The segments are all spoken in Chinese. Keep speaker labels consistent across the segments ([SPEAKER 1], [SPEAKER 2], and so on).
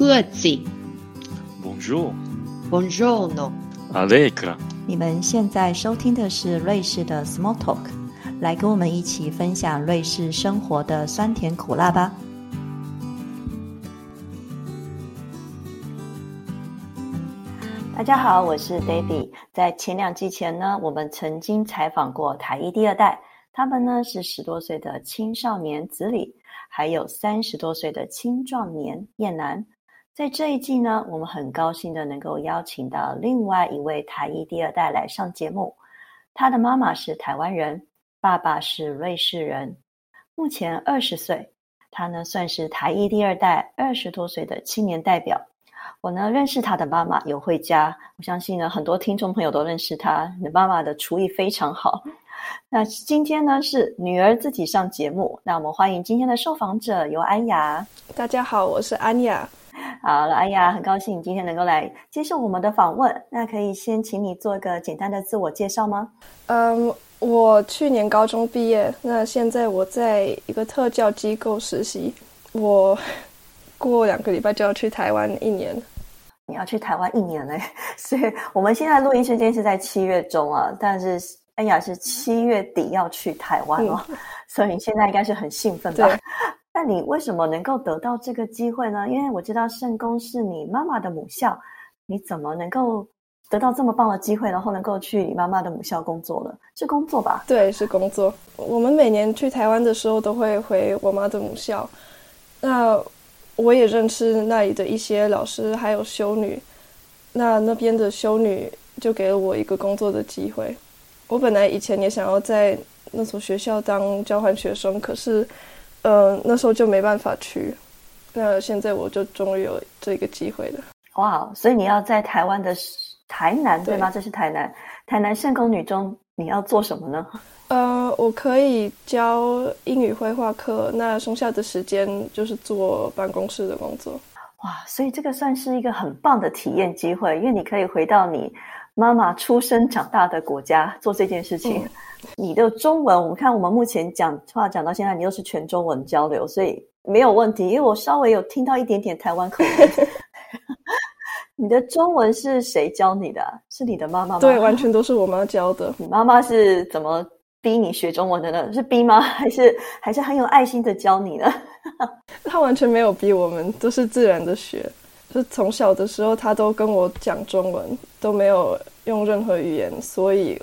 [SPEAKER 1] 各自。
[SPEAKER 2] Bonjour,
[SPEAKER 1] Buongiorno。
[SPEAKER 2] Allegra。
[SPEAKER 3] 你们现在收听的是瑞士的 Small Talk，来跟我们一起分享瑞士生活的酸甜苦辣吧。大家好，我是 David。在前两季前呢，我们曾经采访过台一第二代，他们呢是十多岁的青少年子李，还有三十多岁的青壮年燕南。在这一季呢，我们很高兴的能够邀请到另外一位台一第二代来上节目。他的妈妈是台湾人，爸爸是瑞士人，目前二十岁。他呢算是台一第二代二十多岁的青年代表。我呢认识他的妈妈尤慧佳，我相信呢很多听众朋友都认识他。你的妈妈的厨艺非常好。那今天呢是女儿自己上节目，那我们欢迎今天的受访者尤安雅。
[SPEAKER 4] 大家好，我是安雅。
[SPEAKER 3] 好了，哎呀，很高兴你今天能够来接受我们的访问。那可以先请你做一个简单的自我介绍吗？
[SPEAKER 4] 嗯，我去年高中毕业，那现在我在一个特教机构实习。我 过两个礼拜就要去台湾一年。
[SPEAKER 3] 你要去台湾一年嘞，所以我们现在录音时间是在七月中啊，但是安雅是七月底要去台湾哦，嗯、所以你现在应该是很兴奋吧？那你为什么能够得到这个机会呢？因为我知道圣公是你妈妈的母校，你怎么能够得到这么棒的机会，然后能够去你妈妈的母校工作呢？是工作吧？
[SPEAKER 4] 对，是工作。我们每年去台湾的时候都会回我妈的母校，那我也认识那里的一些老师还有修女，那那边的修女就给了我一个工作的机会。我本来以前也想要在那所学校当交换学生，可是。呃，那时候就没办法去，那现在我就终于有这个机会了。
[SPEAKER 3] 哇，所以你要在台湾的台南对吗？这是台南，台南圣公女中，你要做什么呢？
[SPEAKER 4] 呃，我可以教英语绘画课，那剩下的时间就是做办公室的工作。
[SPEAKER 3] 哇，所以这个算是一个很棒的体验机会，因为你可以回到你妈妈出生长大的国家做这件事情。嗯你的中文，我们看我们目前讲话讲到现在，你又是全中文交流，所以没有问题。因为我稍微有听到一点点台湾口音。你的中文是谁教你的？是你的妈妈吗？
[SPEAKER 4] 对，完全都是我妈教的。
[SPEAKER 3] 你妈妈是怎么逼你学中文的呢？是逼吗？还是还是很有爱心的教你呢？
[SPEAKER 4] 她完全没有逼我们，都是自然的学。就从小的时候，她都跟我讲中文，都没有用任何语言，所以。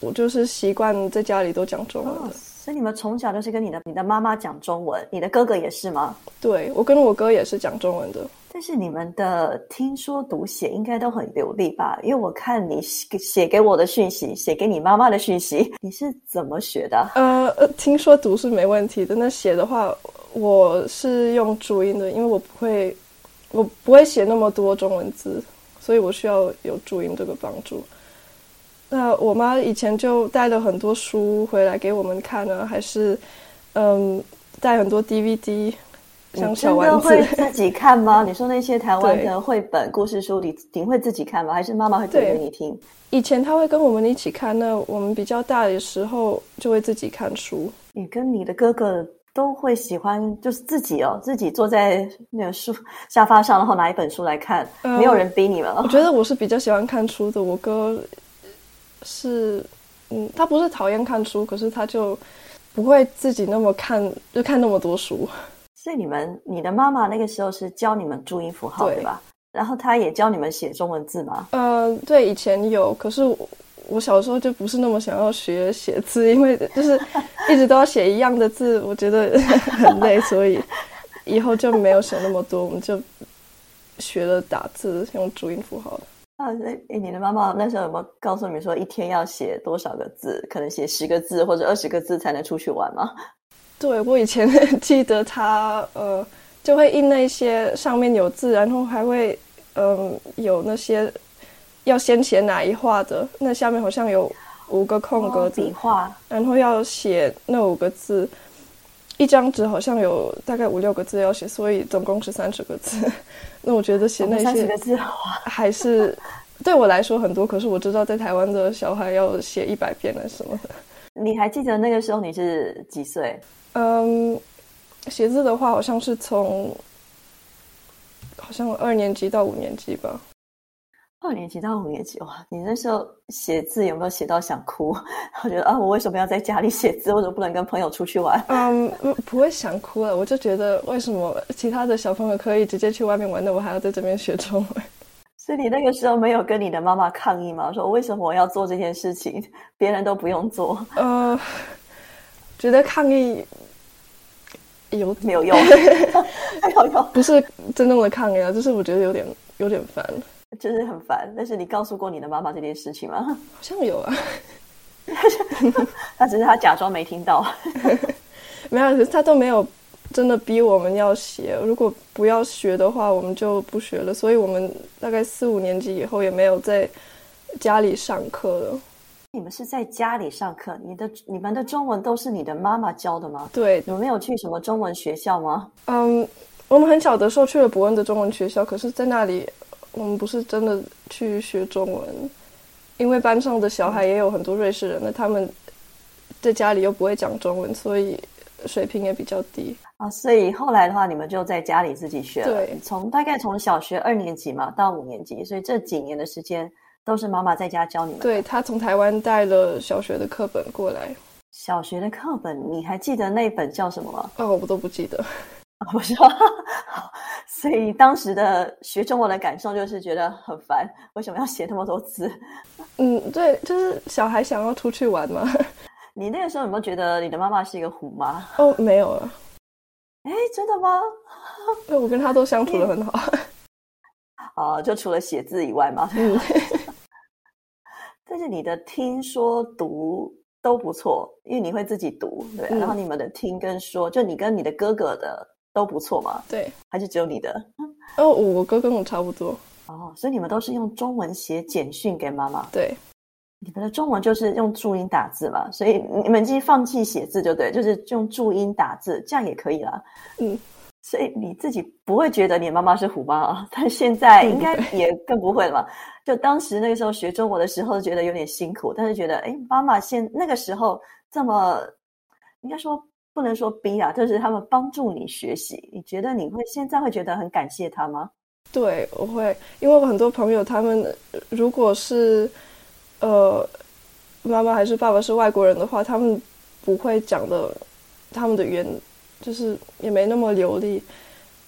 [SPEAKER 4] 我就是习惯在家里都讲中文的、
[SPEAKER 3] 哦，所以你们从小就是跟你的你的妈妈讲中文，你的哥哥也是吗？
[SPEAKER 4] 对，我跟我哥也是讲中文的。
[SPEAKER 3] 但是你们的听说读写应该都很流利吧？因为我看你写给我的讯息，写给你妈妈的讯息，你是怎么学的？
[SPEAKER 4] 呃呃，听说读是没问题的，那写的话，我是用注音的，因为我不会，我不会写那么多中文字，所以我需要有注音这个帮助。那我妈以前就带了很多书回来给我们看呢，还是嗯带很多 DVD，像小丸子。
[SPEAKER 3] 会自己看吗？你说那些台湾的绘本故事书，你你会自己看吗？还是妈妈会读给你听？
[SPEAKER 4] 以前她会跟我们一起看，那我们比较大的时候就会自己看书。
[SPEAKER 3] 你跟你的哥哥都会喜欢，就是自己哦，自己坐在那个书 沙发上，然后拿一本书来看，
[SPEAKER 4] 嗯、
[SPEAKER 3] 没有人逼你们了。
[SPEAKER 4] 我觉得我是比较喜欢看书的，我哥。是，嗯，他不是讨厌看书，可是他就不会自己那么看，就看那么多书。
[SPEAKER 3] 所以你们，你的妈妈那个时候是教你们注音符号，对吧？然后他也教你们写中文字吗？
[SPEAKER 4] 呃，对，以前有，可是我，小时候就不是那么想要学写字，因为就是一直都要写一样的字，我觉得 很累，所以以后就没有写那么多，我们就学了打字，用注音符号。
[SPEAKER 3] 啊，哎，你的妈妈那时候有没有告诉你说一天要写多少个字？可能写十个字或者二十个字才能出去玩吗？
[SPEAKER 4] 对，我以前 记得她呃就会印那些上面有字，然后还会嗯、呃、有那些要先写哪一画的，那下面好像有五个空格子，
[SPEAKER 3] 笔画，
[SPEAKER 4] 然后要写那五个字。一张纸好像有大概五六个字要写，所以总共是三十个字。那我觉得写那些
[SPEAKER 3] 个字
[SPEAKER 4] 还是对我来说很多，可是我知道在台湾的小孩要写一百遍了什么的。
[SPEAKER 3] 你还记得那个时候你是几岁？
[SPEAKER 4] 嗯，写字的话好像是从好像二年级到五年级吧。
[SPEAKER 3] 二年级到五年级哇，你那时候写字有没有写到想哭？我觉得啊，我为什么要在家里写字？为什么不能跟朋友出去玩？
[SPEAKER 4] 嗯，不会想哭了，我就觉得为什么其他的小朋友可以直接去外面玩，的我还要在这边学中文？
[SPEAKER 3] 所以你那个时候没有跟你的妈妈抗议吗？说为什么我要做这件事情，别人都不用做？
[SPEAKER 4] 呃，觉得抗议有
[SPEAKER 3] 没有用？没有用，
[SPEAKER 4] 不是真正的抗议啊，就是我觉得有点有点烦。
[SPEAKER 3] 就是很烦，但是你告诉过你的妈妈这件事情吗？好
[SPEAKER 4] 像有啊，
[SPEAKER 3] 他只是他假装没听到，
[SPEAKER 4] 没有，他都没有真的逼我们要写。如果不要学的话，我们就不学了。所以我们大概四五年级以后也没有在家里上课了。
[SPEAKER 3] 你们是在家里上课？你的你们的中文都是你的妈妈教的吗？
[SPEAKER 4] 对，
[SPEAKER 3] 你们没有去什么中文学校吗？
[SPEAKER 4] 嗯，我们很小的时候去了伯恩的中文学校，可是在那里。我们不是真的去学中文，因为班上的小孩也有很多瑞士人，那他们在家里又不会讲中文，所以水平也比较低
[SPEAKER 3] 啊。所以后来的话，你们就在家里自己学了。
[SPEAKER 4] 对，
[SPEAKER 3] 从大概从小学二年级嘛到五年级，所以这几年的时间都是妈妈在家教你们。
[SPEAKER 4] 对他从台湾带了小学的课本过来。
[SPEAKER 3] 小学的课本，你还记得那本叫什么吗？
[SPEAKER 4] 哦，我都不记得。
[SPEAKER 3] 我说，所以当时的学中文的感受就是觉得很烦，为什么要写那么多字？
[SPEAKER 4] 嗯，对，就是小孩想要出去玩嘛。
[SPEAKER 3] 你那个时候有没有觉得你的妈妈是一个虎妈？
[SPEAKER 4] 哦，没有了。
[SPEAKER 3] 哎，真的吗？
[SPEAKER 4] 对，我跟他都相处的很好。
[SPEAKER 3] 哦，就除了写字以外嘛。嗯。但是你的听说读。都不错，因为你会自己读，对。然后你们的听跟说，就你跟你的哥哥的都不错嘛？
[SPEAKER 4] 对，
[SPEAKER 3] 还是只有你的？
[SPEAKER 4] 哦，我哥跟我差不多。
[SPEAKER 3] 哦，所以你们都是用中文写简讯给妈妈？
[SPEAKER 4] 对，
[SPEAKER 3] 你们的中文就是用注音打字嘛？所以你们既放弃写字就对，就是用注音打字，这样也可以了。嗯。所以你自己不会觉得你妈妈是虎妈啊？但现在应该也更不会了吧？就当时那个时候学中国的时候，觉得有点辛苦，但是觉得哎，妈妈现那个时候这么，应该说不能说逼啊，就是他们帮助你学习，你觉得你会现在会觉得很感谢他吗？
[SPEAKER 4] 对，我会，因为我很多朋友他们如果是呃妈妈还是爸爸是外国人的话，他们不会讲的他们的语言。就是也没那么流利，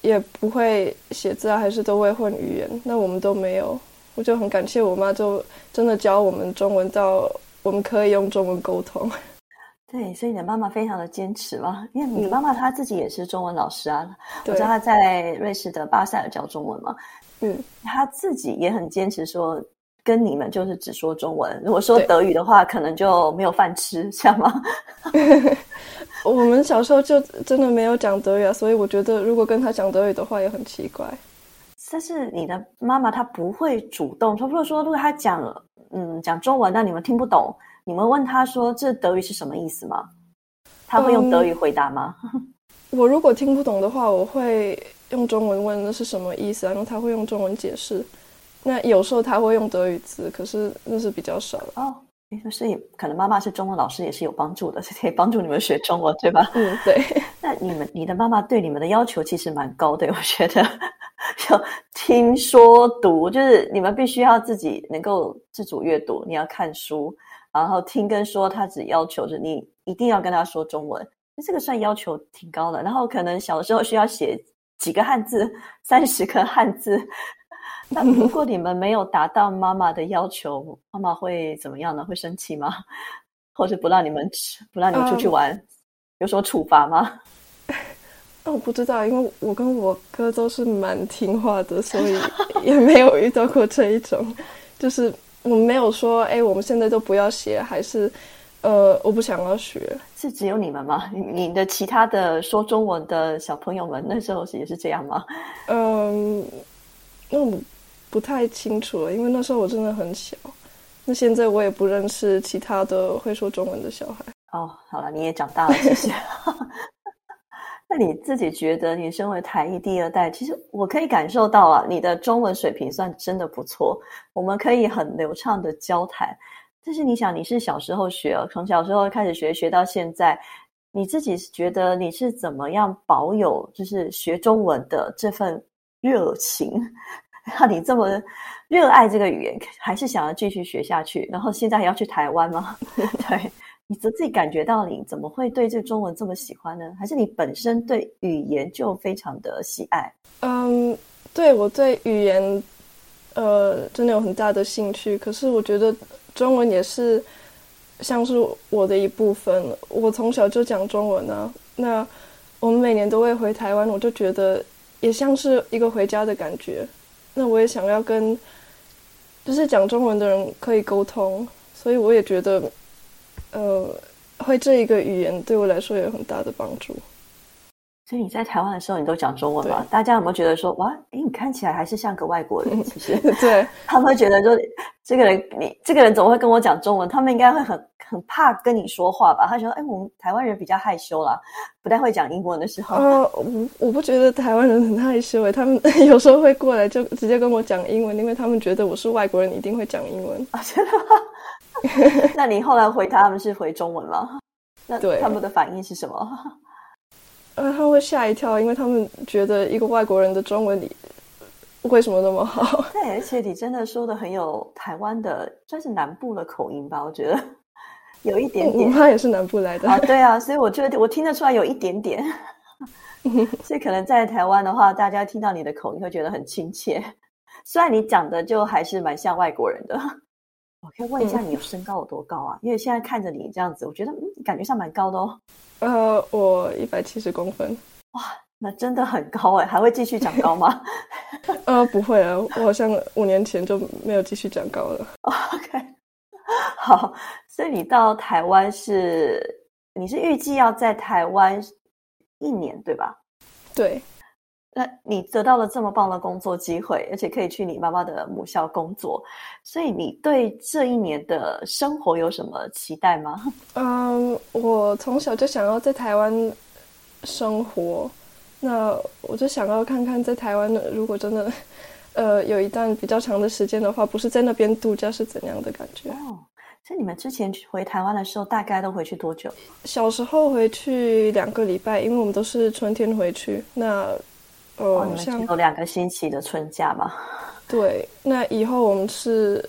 [SPEAKER 4] 也不会写字啊，还是都会混语言。那我们都没有，我就很感谢我妈，就真的教我们中文到我们可以用中文沟通。
[SPEAKER 3] 对，所以你的妈妈非常的坚持嘛，因为你的妈妈她自己也是中文老师啊，我知道她在瑞士的巴塞尔教中文嘛，嗯，她自己也很坚持说跟你们就是只说中文，如果说德语的话，可能就没有饭吃，这样吗？
[SPEAKER 4] 我们小时候就真的没有讲德语啊，所以我觉得如果跟她讲德语的话也很奇怪。
[SPEAKER 3] 但是你的妈妈她不会主动，她不是说如果她讲嗯讲中文，但你们听不懂，你们问他说这德语是什么意思吗？他会用德语回答吗？
[SPEAKER 4] 我如果听不懂的话，我会用中文问那是什么意思，啊然后他会用中文解释。那有时候他会用德语字，可是那是比较少哦。
[SPEAKER 3] 所以可能妈妈是中文老师也是有帮助的，是可以帮助你们学中文，对吧？
[SPEAKER 4] 嗯，对。
[SPEAKER 3] 那你们你的妈妈对你们的要求其实蛮高的，我觉得，要听说读，就是你们必须要自己能够自主阅读，你要看书，然后听跟说，他只要求着你一定要跟他说中文，那这个算要求挺高的。然后可能小的时候需要写几个汉字，三十个汉字。那如果你们没有达到妈妈的要求，妈妈会怎么样呢？会生气吗？或者不让你们吃，不让你们出去玩，有什么处罚吗？
[SPEAKER 4] 我 不知道，因为我跟我哥都是蛮听话的，所以也没有遇到过这一种。就是我们没有说，哎，我们现在都不要写，还是呃，我不想要学。
[SPEAKER 3] 是只有你们吗？你的其他的说中文的小朋友们那时候也是这样吗？嗯，
[SPEAKER 4] 那我。不太清楚了，因为那时候我真的很小。那现在我也不认识其他的会说中文的小孩。
[SPEAKER 3] 哦，好了，你也长大了，谢谢。那你自己觉得，你身为台艺第二代，其实我可以感受到啊，你的中文水平算真的不错，我们可以很流畅的交谈。但是你想，你是小时候学，从小时候开始学，学到现在，你自己觉得你是怎么样保有，就是学中文的这份热情，让你这么热爱这个语言，还是想要继续学下去？然后现在还要去台湾吗？对你自己感觉到你怎么会对这中文这么喜欢呢？还是你本身对语言就非常的喜爱？
[SPEAKER 4] 嗯，对我对语言，呃，真的有很大的兴趣。可是我觉得中文也是像是我的一部分。我从小就讲中文啊，那我们每年都会回台湾，我就觉得也像是一个回家的感觉。那我也想要跟就是讲中文的人可以沟通，所以我也觉得。呃，会这一个语言对我来说有很大的帮助。
[SPEAKER 3] 所以你在台湾的时候，你都讲中文吗？大家有没有觉得说，哇，哎，你看起来还是像个外国人？其实，
[SPEAKER 4] 对
[SPEAKER 3] 他们会觉得说，这个人，你这个人怎么会跟我讲中文？他们应该会很很怕跟你说话吧？他说，哎，我们台湾人比较害羞啦，不太会讲英文的时候。
[SPEAKER 4] 呃，我我不觉得台湾人很害羞诶，他们 有时候会过来就直接跟我讲英文，因为他们觉得我是外国人，一定会讲英文
[SPEAKER 3] 啊，真的吗？那你后来回他们是回中文吗？那他们的反应是什么？
[SPEAKER 4] 呃，他会吓一跳，因为他们觉得一个外国人的中文你为什么那么好？
[SPEAKER 3] 对，而且你真的说的很有台湾的，算是南部的口音吧？我觉得 有一点点。
[SPEAKER 4] 我妈也是南部来的
[SPEAKER 3] 啊，对啊，所以我觉得我听得出来有一点点。所以可能在台湾的话，大家听到你的口音会觉得很亲切，虽然你讲的就还是蛮像外国人的。我可以问一下，你有身高有多高啊？因为现在看着你这样子，我觉得嗯，感觉上蛮高的哦。
[SPEAKER 4] 呃，我一百七十公分。
[SPEAKER 3] 哇，那真的很高哎！还会继续长高吗？
[SPEAKER 4] 呃，不会了，我好像五年前就没有继续长高了。
[SPEAKER 3] OK，好，所以你到台湾是，你是预计要在台湾一年对吧？
[SPEAKER 4] 对。
[SPEAKER 3] 那你得到了这么棒的工作机会，而且可以去你妈妈的母校工作，所以你对这一年的生活有什么期待吗？
[SPEAKER 4] 嗯，我从小就想要在台湾生活，那我就想要看看在台湾的，如果真的呃有一段比较长的时间的话，不是在那边度假是怎样的感觉？
[SPEAKER 3] 哦，所以你们之前回台湾的时候，大概都回去多久？
[SPEAKER 4] 小时候回去两个礼拜，因为我们都是春天回去，那。
[SPEAKER 3] 哦，你们有两个星期的春假吗？
[SPEAKER 4] 对，那以后我们是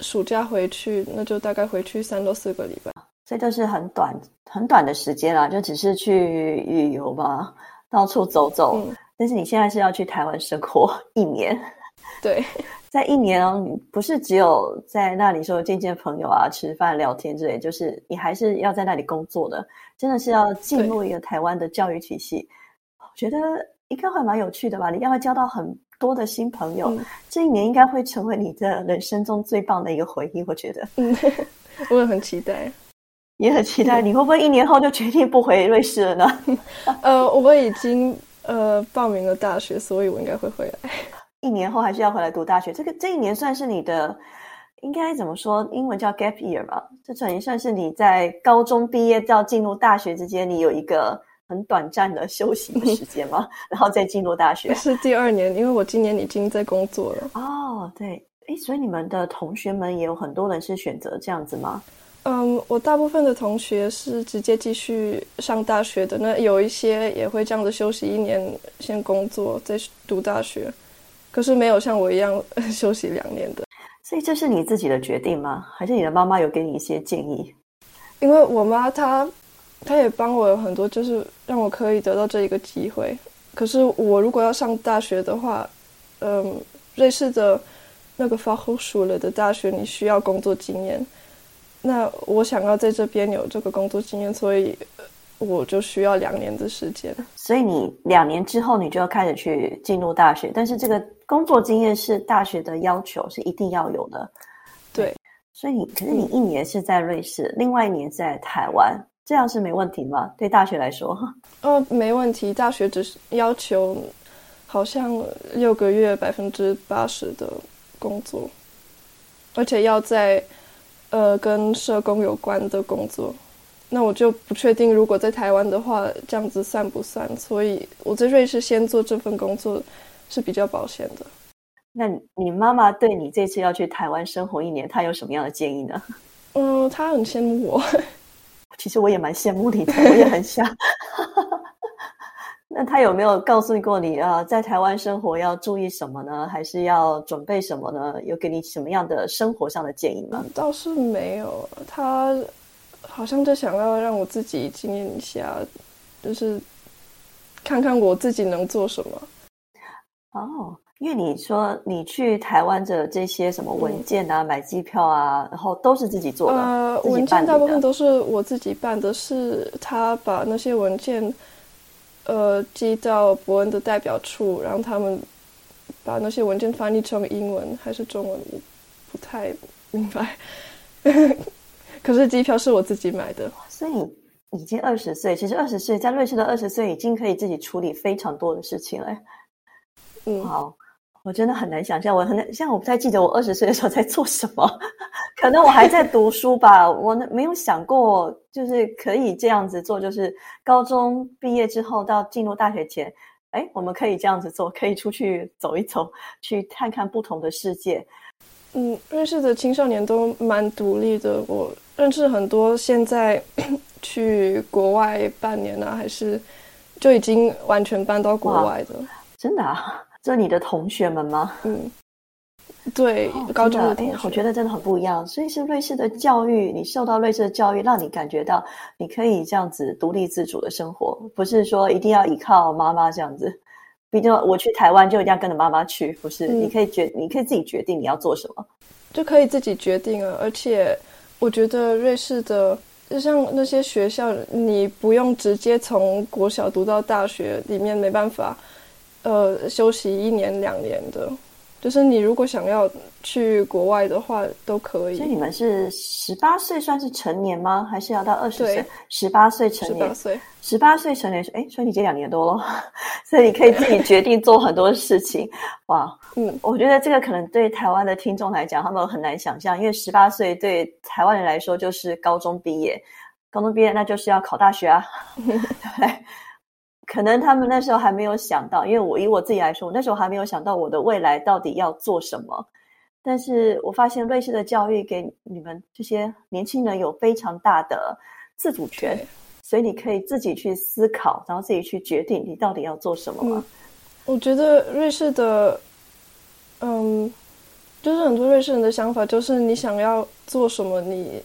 [SPEAKER 4] 暑假回去，那就大概回去三到四个礼拜，
[SPEAKER 3] 所以就是很短很短的时间啦，就只是去旅游吧，到处走走。但是你现在是要去台湾生活一年，
[SPEAKER 4] 对，
[SPEAKER 3] 在一年哦，你不是只有在那里说见见朋友啊、吃饭聊天之类，就是你还是要在那里工作的，真的是要进入一个台湾的教育体系，我觉得。应该会蛮有趣的吧？你应该会交到很多的新朋友，这一年应该会成为你的人生中最棒的一个回忆。我觉得，
[SPEAKER 4] 嗯，我也很期待，
[SPEAKER 3] 也很期待。你会不会一年后就决定不回瑞士了呢？
[SPEAKER 4] 呃，我已经呃报名了大学，所以我应该会回来。
[SPEAKER 3] 一年后还是要回来读大学？这个这一年算是你的，应该怎么说？英文叫 gap year 吧？这等于算是你在高中毕业到进入大学之间，你有一个。很短暂的休息的时间吗？然后再进入大学
[SPEAKER 4] 是第二年，因为我今年已经在工作了。
[SPEAKER 3] 哦，对，哎，所以你们的同学们也有很多人是选择这样子吗？
[SPEAKER 4] 嗯，我大部分的同学是直接继续上大学的，那有一些也会这样子休息一年，先工作再读大学，可是没有像我一样 休息两年的。
[SPEAKER 3] 所以这是你自己的决定吗？还是你的妈妈有给你一些建议？
[SPEAKER 4] 因为我妈她。他也帮我有很多，就是让我可以得到这一个机会。可是我如果要上大学的话，嗯，瑞士的那个 Fachhochschule 的大学你需要工作经验。那我想要在这边有这个工作经验，所以我就需要两年的时间。
[SPEAKER 3] 所以你两年之后你就要开始去进入大学，但是这个工作经验是大学的要求，是一定要有的。
[SPEAKER 4] 对，
[SPEAKER 3] 所以你可是你一年是在瑞士，另外一年在台湾。这样是没问题吗？对大学来说，
[SPEAKER 4] 哦，没问题。大学只是要求好像六个月百分之八十的工作，而且要在呃跟社工有关的工作。那我就不确定，如果在台湾的话，这样子算不算？所以我在瑞士先做这份工作是比较保险的。
[SPEAKER 3] 那你妈妈对你这次要去台湾生活一年，她有什么样的建议呢？
[SPEAKER 4] 嗯，她很羡慕我。
[SPEAKER 3] 其实我也蛮羡慕你的，我也很想。那他有没有告诉过你啊，在台湾生活要注意什么呢？还是要准备什么呢？有给你什么样的生活上的建议吗？
[SPEAKER 4] 倒是没有，他好像就想要让我自己经验一下，就是看看我自己能做什么。
[SPEAKER 3] 哦，因为你说你去台湾的这些什么文件啊、买机票啊，然后都是自己做的。
[SPEAKER 4] 呃，文件大部分都是我自己办的，是他把那些文件。呃，寄到伯恩的代表处，然后他们把那些文件翻译成英文还是中文，我不太明白。可是机票是我自己买的，
[SPEAKER 3] 所以你已经二十岁，其实二十岁在瑞士的二十岁已经可以自己处理非常多的事情了。嗯，好。我真的很难想象，我很难，现在我不太记得我二十岁的时候在做什么，可能我还在读书吧。我没有想过，就是可以这样子做，就是高中毕业之后到进入大学前，哎，我们可以这样子做，可以出去走一走，去看看不同的世界。
[SPEAKER 4] 嗯，瑞士的青少年都蛮独立的，我认识很多现在 去国外半年啊，还是就已经完全搬到国外的，
[SPEAKER 3] 真的啊。这你的同学们吗？
[SPEAKER 4] 嗯，对，高中的同学，
[SPEAKER 3] 我觉得真的很不一样。所以是瑞士的教育，你受到瑞士的教育，让你感觉到你可以这样子独立自主的生活，不是说一定要依靠妈妈这样子。毕竟我去台湾就一定要跟着妈妈去，不是？你可以决，你可以自己决定你要做什么，
[SPEAKER 4] 就可以自己决定了。而且我觉得瑞士的，就像那些学校，你不用直接从国小读到大学，里面没办法。呃，休息一年两年的，就是你如果想要去国外的话，都可以。
[SPEAKER 3] 所以你们是十八岁算是成年吗？还是要到二十岁？十八岁成年。十八
[SPEAKER 4] 岁。
[SPEAKER 3] 十八岁成年，哎，所以你这两年多了，所以你可以自己决定做很多事情。哇，嗯，我觉得这个可能对台湾的听众来讲，他们很难想象，因为十八岁对台湾人来说就是高中毕业，高中毕业那就是要考大学啊，对不对？可能他们那时候还没有想到，因为我以我自己来说，我那时候还没有想到我的未来到底要做什么。但是我发现瑞士的教育给你们这些年轻人有非常大的自主权，所以你可以自己去思考，然后自己去决定你到底要做什么。
[SPEAKER 4] 我觉得瑞士的，嗯，就是很多瑞士人的想法，就是你想要做什么，你。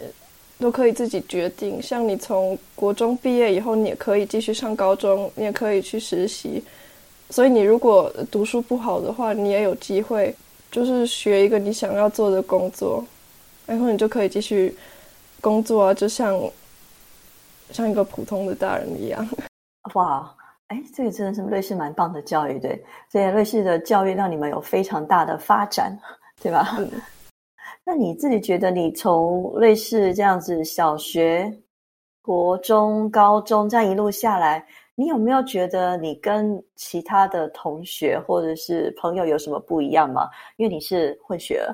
[SPEAKER 4] 都可以自己决定。像你从国中毕业以后，你也可以继续上高中，你也可以去实习。所以你如果读书不好的话，你也有机会，就是学一个你想要做的工作，然后你就可以继续工作啊，就像像一个普通的大人一样。
[SPEAKER 3] 哇，哎，这个真的是瑞士蛮棒的教育，对，所以瑞士的教育让你们有非常大的发展，对吧？那你自己觉得，你从瑞士这样子小学、国中、高中这样一路下来，你有没有觉得你跟其他的同学或者是朋友有什么不一样吗？因为你是混血儿，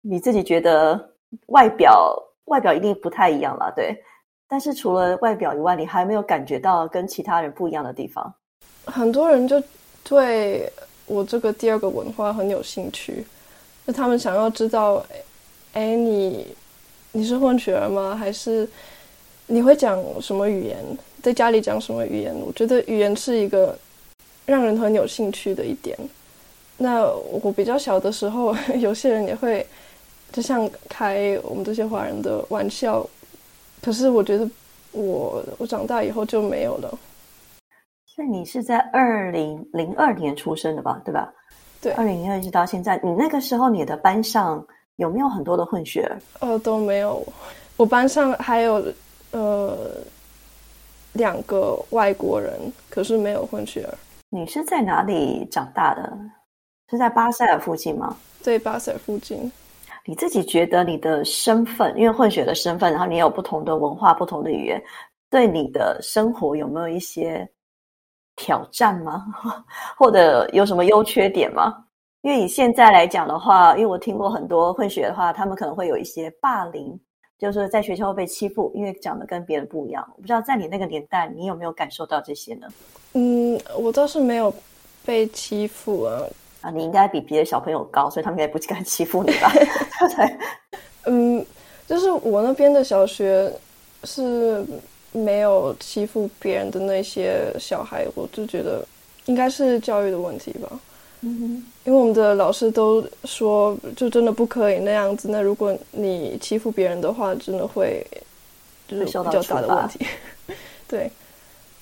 [SPEAKER 3] 你自己觉得外表外表一定不太一样了，对。但是除了外表以外，你还没有感觉到跟其他人不一样的地方。
[SPEAKER 4] 很多人就对我这个第二个文化很有兴趣。就他们想要知道，哎，你你是混血儿吗？还是你会讲什么语言？在家里讲什么语言？我觉得语言是一个让人很有兴趣的一点。那我比较小的时候，有些人也会就像开我们这些华人的玩笑，可是我觉得我我长大以后就没有了。
[SPEAKER 3] 所以你是在二零零二年出生的吧？对吧？
[SPEAKER 4] 对，
[SPEAKER 3] 二零零二直到现在，你那个时候你的班上有没有很多的混血？
[SPEAKER 4] 呃，都没有。我班上还有呃两个外国人，可是没有混血儿。
[SPEAKER 3] 你是在哪里长大的？是在巴塞尔附近吗？
[SPEAKER 4] 对，巴塞尔附近。
[SPEAKER 3] 你自己觉得你的身份，因为混血的身份，然后你有不同的文化、不同的语言，对你的生活有没有一些？挑战吗？或者有什么优缺点吗？因为以现在来讲的话，因为我听过很多混血的话，他们可能会有一些霸凌，就是在学校会被欺负，因为讲的跟别人不一样。我不知道在你那个年代，你有没有感受到这些呢？
[SPEAKER 4] 嗯，我倒是没有被欺负啊。
[SPEAKER 3] 啊，你应该比别的小朋友高，所以他们应该不敢欺负你吧？
[SPEAKER 4] 嗯，就是我那边的小学是没有欺负别人的那些小孩，我就觉得应该是教育的问题吧。
[SPEAKER 3] 嗯
[SPEAKER 4] 因为我们的老师都说，就真的不可以那样子。那如果你欺负别人的话，真的会就是比较大的问题。对，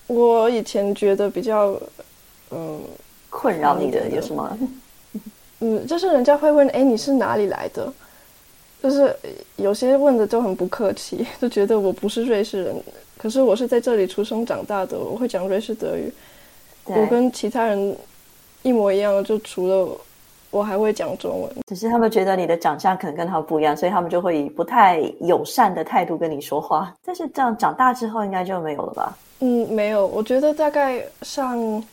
[SPEAKER 4] 我以前觉得比较，嗯
[SPEAKER 3] 困扰你的
[SPEAKER 4] 嗯
[SPEAKER 3] 有什么？
[SPEAKER 4] 嗯，就是人家会问，哎，你是哪里来的？就是有些问的就很不客气，就觉得我不是瑞士人，可是我是在这里出生长大的，我会讲瑞士德语，我，跟其他人一模一样，就除了我还会讲中文。
[SPEAKER 3] 只是他们觉得你的长相可能跟他们不一样，所以他们就会以不太友善的态度跟你说话。但是这样长大之后应该就没有了吧？
[SPEAKER 4] 嗯，没有，我觉得大概上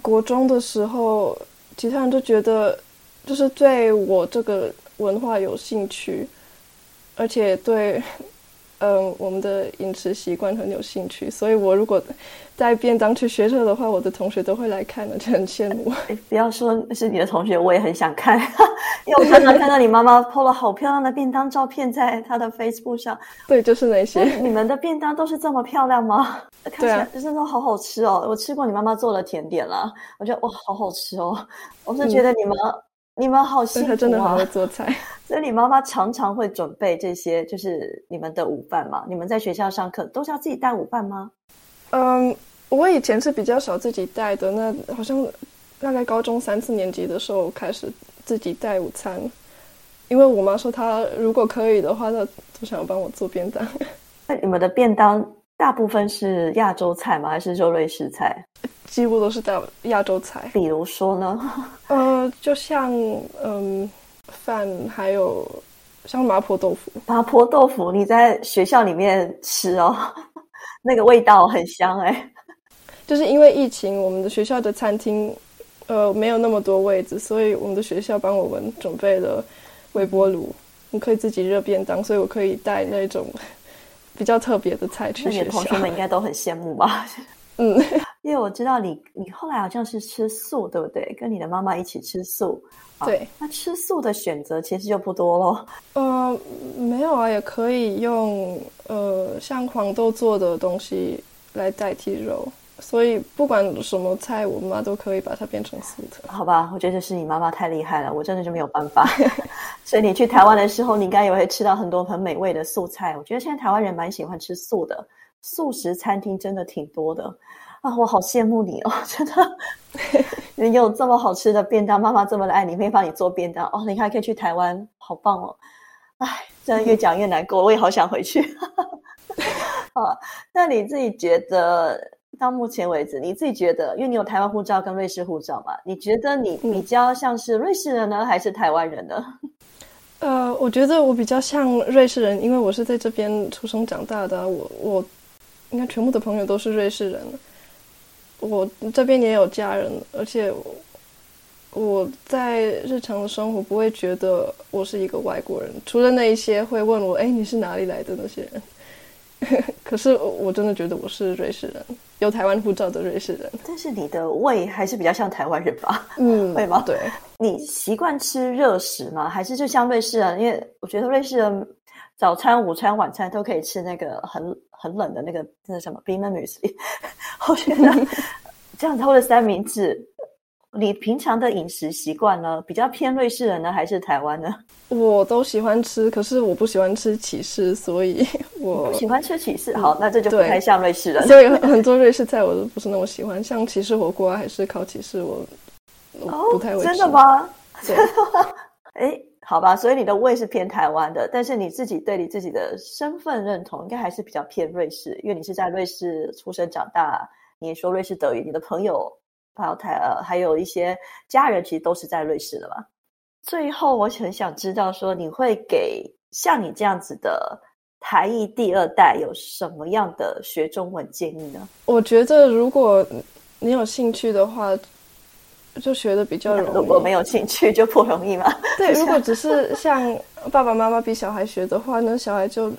[SPEAKER 4] 国中的时候，其他人就觉得就是对我这个文化有兴趣，而且对嗯我们的饮食习惯很有兴趣，所以我如果带便当去学校的话，我的同学都会来看的，就很羡慕。
[SPEAKER 3] 诶不要说是你的同学，我也很想看，因为我常常看到你妈妈 PO 了好漂亮的便当照片在她的 Facebook 上。
[SPEAKER 4] 对，就是那些。
[SPEAKER 3] 你们的便当都是这么漂亮吗？看起来真的好好吃哦！我吃过你妈妈做的甜点了，我觉得哇，好好吃哦！我是觉得你们、你们好幸福
[SPEAKER 4] 对他真的好
[SPEAKER 3] 啊
[SPEAKER 4] 会！做菜。
[SPEAKER 3] 所以你妈妈常常会准备这些，就是你们的午饭嘛？你们在学校上课都是要自己带午饭吗？
[SPEAKER 4] 嗯，我以前是比较少自己带的，那好像大概高中三四年级的时候开始自己带午餐，因为我妈说她如果可以的话，她就想要帮我做便当。
[SPEAKER 3] 那你们的便当大部分是亚洲菜吗？还是说瑞士菜？
[SPEAKER 4] 几乎都是大亚洲菜，
[SPEAKER 3] 比如说呢？
[SPEAKER 4] 呃，就像嗯饭，还有像麻婆豆腐，
[SPEAKER 3] 麻婆豆腐你在学校里面吃哦，那个味道很香哎、
[SPEAKER 4] 就是因为疫情，我们的学校的餐厅呃没有那么多位置，所以我们的学校帮我们准备了微波炉，你可以自己热便当，所以我可以带那种比较特别的菜去学校
[SPEAKER 3] 那你的同。学们应该都很羡慕吧？
[SPEAKER 4] 嗯，
[SPEAKER 3] 因为我知道你，你后来好像是吃素，对不对？跟你的妈妈一起吃素。啊
[SPEAKER 4] 对，
[SPEAKER 3] 那吃素的选择其实就不多咯。
[SPEAKER 4] 呃，没有啊，也可以用呃像黄豆做的东西来代替肉，所以不管什么菜，我妈都可以把它变成素的。
[SPEAKER 3] 好吧，我觉得是你妈妈太厉害了，我真的就没有办法。所以你去台湾的时候，你应该也会吃到很多很美味的素菜。我觉得现在台湾人蛮喜欢吃素的，素食餐厅真的挺多的啊！我好羡慕你哦，真的，你有这么好吃的便当，妈妈这么的爱你，可以帮你做便当哦，你还可以去台湾，好棒哦！哎，真的越讲越难过，我也好想回去。啊，那你自己觉得？到目前为止，你自己觉得，因为你有台湾护照跟瑞士护照嘛，你觉得你
[SPEAKER 4] 嗯
[SPEAKER 3] 比较像是瑞士人呢，还是台湾人呢？
[SPEAKER 4] 呃，我觉得我比较像瑞士人，因为我是在这边出生长大的啊、我我应该全部的朋友都是瑞士人，我这边也有家人，而且我我在日常的生活不会觉得我是一个外国人，除了那一些会问我，哎，你是哪里来的那些人。可是我真的觉得我是瑞士人，有台湾护照的瑞士人。
[SPEAKER 3] 但是你的胃还是比较像台湾人吧？
[SPEAKER 4] 嗯，
[SPEAKER 3] 会吗
[SPEAKER 4] 对，
[SPEAKER 3] 你习惯吃热食吗？还是就像瑞士人？因为我觉得瑞士人早餐、午餐、晚餐都可以吃那个很很冷的那个那什么 e a m a muesli，我觉得 这样子或者三明治。你平常的饮食习惯呢，比较偏瑞士人呢，还是台湾呢？
[SPEAKER 4] 我都喜欢吃，可是我不喜欢吃起司，所以 我
[SPEAKER 3] 喜欢吃起司，好，那这就不太像瑞士人。
[SPEAKER 4] 所以 很多瑞士菜我都不是那么喜欢，像起司火锅啊，还是烤起司，我我不太会吃。
[SPEAKER 3] 哦真的？吗？
[SPEAKER 4] 对，
[SPEAKER 3] 哎，好吧，所以你的胃是偏台湾的，但是你自己对你自己的身份认同应该还是比较偏瑞士，因为你是在瑞士出生长大，你也说瑞士德语，你的朋友还有台呃还有一些家人其实都是在瑞士的嘛。最后，我很想知道说，你会给像你这样子的台裔第二代有什么样的学中文建议呢？
[SPEAKER 4] 我觉得如果你有兴趣的话，就学的比较容易。
[SPEAKER 3] 如果没有兴趣，就不容易嘛。
[SPEAKER 4] 对，如果只是像爸爸妈妈逼小孩学的话，那小孩就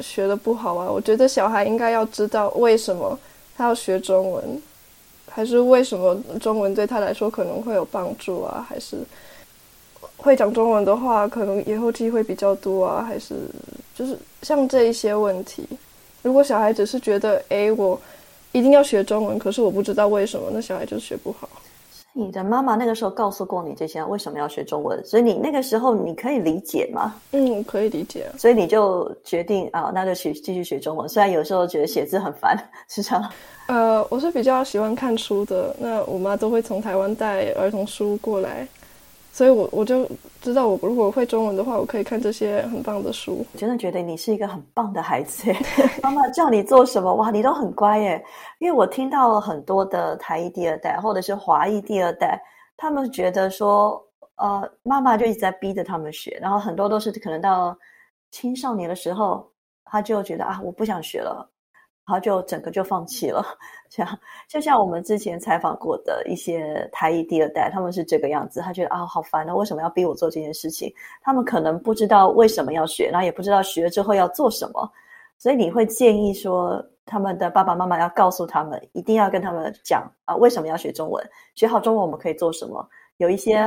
[SPEAKER 4] 学的不好啊。我觉得小孩应该要知道为什么他要学中文，还是为什么中文对他来说可能会有帮助啊？还是会讲中文的话，可能以后机会比较多啊？还是就是像这一些问题，如果小孩只是觉得，哎，我一定要学中文，可是我不知道为什么，那小孩就学不好。
[SPEAKER 3] 你的妈妈那个时候告诉过你这些为什么要学中文，所以你那个时候你可以理解吗？
[SPEAKER 4] 嗯，可以理解。
[SPEAKER 3] 所以你就决定啊，那就去继续学中文。虽然有时候觉得写字很烦，是这样。
[SPEAKER 4] 呃，我是比较喜欢看书的，那我妈都会从台湾带儿童书过来。所以，我我就知道，我如果会中文的话，我可以看这些很棒的书。
[SPEAKER 3] 我真的觉得你是一个很棒的孩子，妈妈叫你做什么，哇，你都很乖耶。因为我听到了很多的台裔第二代，或者是华裔第二代，他们觉得说，呃，妈妈就一直在逼着他们学，然后很多都是可能到青少年的时候，他就觉得啊，我不想学了。然后就整个就放弃了，像就像我们之前采访过的一些台裔第二代，他们是这个样子，他觉得啊好烦啊，为什么要逼我做这件事情？他们可能不知道为什么要学，然后也不知道学了之后要做什么，所以你会建议说，他们的爸爸妈妈要告诉他们，一定要跟他们讲啊，为什么要学中文？学好中文我们可以做什么？有一些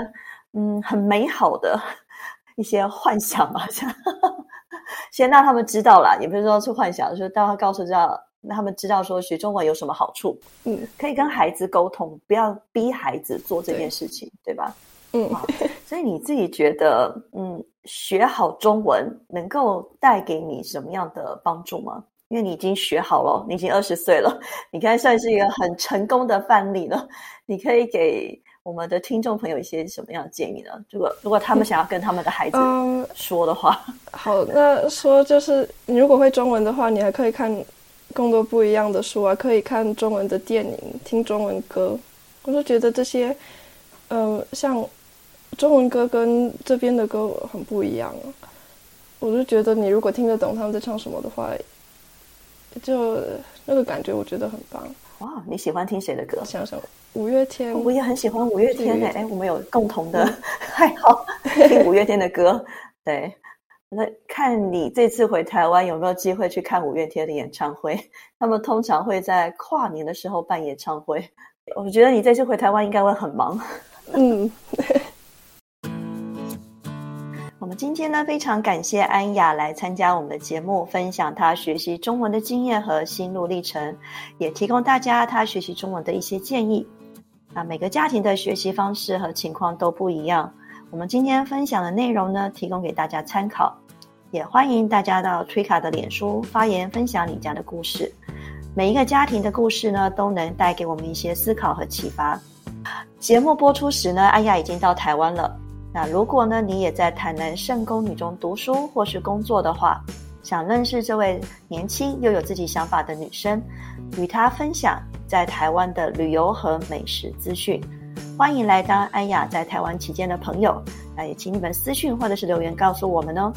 [SPEAKER 3] 嗯很美好的 一些幻想啊，先让他们知道啦，也不是说去幻想，就是当他告诉知道。那他们知道说学中文有什么好处？嗯，可以跟孩子沟通，不要逼孩子做这件事情，对吧？嗯，所以你自己觉得，嗯，学好中文能够带给你什么样的帮助吗？因为你已经学好了，你已经二十岁了，你看算是一个很成功的范例了。你可以给我们的听众朋友一些什么样的建议呢？如果如果他们想要跟他们的孩子说的话，
[SPEAKER 4] 好，那说就是你如果会中文的话，你还可以看。更多不一样的书啊，可以看中文的电影，听中文歌。我就觉得这些，嗯，像中文歌跟这边的歌很不一样。我就觉得你如果听得懂他们在唱什么的话，就那个感觉，我觉得很棒。
[SPEAKER 3] 哇，你喜欢听谁的歌？
[SPEAKER 4] 想想五月天，
[SPEAKER 3] 我也很喜欢五月天诶。哎，我们有共同的爱好，听五月天的歌。对。那看你这次回台湾有没有机会去看五月天的演唱会？他们通常会在跨年的时候办演唱会。我觉得你这次回台湾应该会很忙。嗯。我们今天呢，非常感谢安雅来参加我们的节目，分享她学习中文的经验和心路历程，也提供大家她学习中文的一些建议。啊每个家庭的学习方式和情况都不一样。我们今天分享的内容呢，提供给大家参考，也欢迎大家到 Trika 的脸书发言分享你家的故事。每一个家庭的故事呢，都能带给我们一些思考和启发。节目播出时呢，安雅已经到台湾了。那如果呢，你也在台南圣宫女中读书或是工作的话，想认识这位年轻又有自己想法的女生，与她分享在台湾的旅游和美食资讯。欢迎来当安雅在台湾期间的朋友，那也请你们私讯或者是留言告诉我们哦。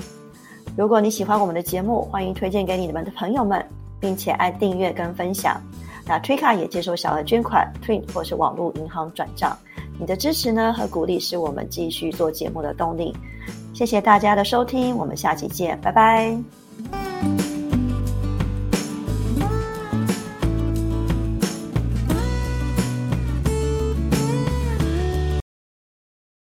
[SPEAKER 3] 如果你喜欢我们的节目，欢迎推荐给你们的朋友们，并且按订阅跟分享。那 Trika 也接受小额捐款，Twin 或是网络银行转账。你的支持呢和鼓励是我们继续做节目的动力。谢谢大家的收听，我们下期见，拜拜。